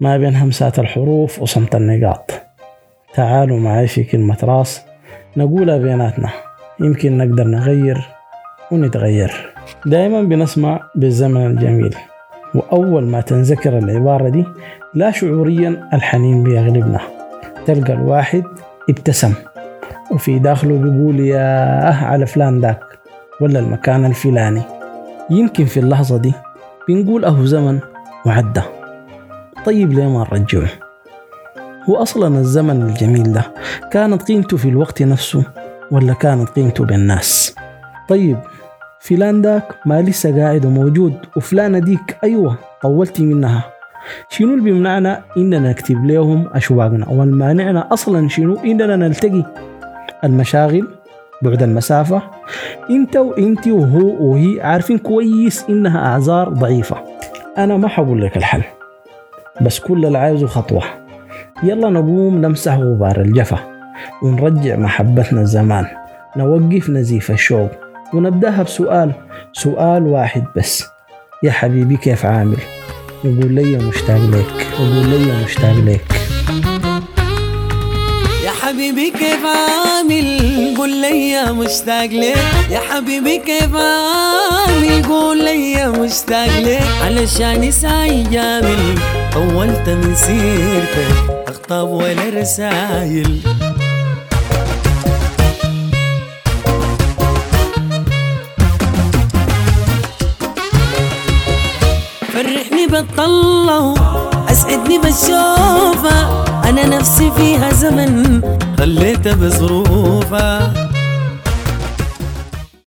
ما بين همسات الحروف وصمت النقاط. تعالوا معي في كلمة راس نقولها بيناتنا. يمكن نقدر نغير ونتغير. دائما بنسمع بالزمن الجميل. وأول ما تنذكر العبارة دي لا شعوريا الحنين بيغلبنا. تلقى الواحد ابتسم. وفي داخله بيقول ياه على فلان داك ولا المكان الفلاني. يمكن في اللحظة دي بنقول أهو زمن وعدى طيب ليه ما نرجعه؟ هو أصلا الزمن الجميل ده كانت قيمته في الوقت نفسه ولا كانت قيمته بالناس؟ طيب فلان داك ما لسه قاعد وموجود وفلانة ديك أيوة طولتي منها. شنو اللي بيمنعنا إننا نكتب لهم أشواقنا؟ والمانعنا أصلا شنو إننا نلتقي؟ المشاغل بعد المسافة إنت وانت وهو وهي عارفين كويس إنها أعذار ضعيفة. أنا ما حقول لك الحل. بس كل اللي عايزه خطوة. يلا نقوم نمسح غبار الجفا ونرجع محبتنا زمان نوقف نزيف الشوق ونبدأها بسؤال سؤال واحد بس. يا حبيبي كيف عامل؟ يقول لي مشتاق لك يقول لي مشتاق لك. حبيبي كيف عامل؟ قول لي يا مشتاق لك يا حبيبي كيف عامل؟ قول لي يا مشتاق لك علشان ساي جامل طولت من سيرتك أخطاب ولا رسايل فرحني بالطلة أسعدني بالشوفة أنا نفسي فيها زمن خليتها بظروفها.